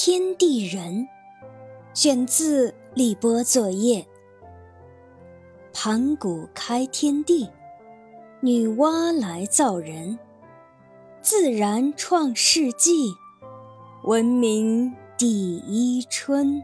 天地人选自立波作业盘古开天地女娲来造人自然创世纪文明第一春。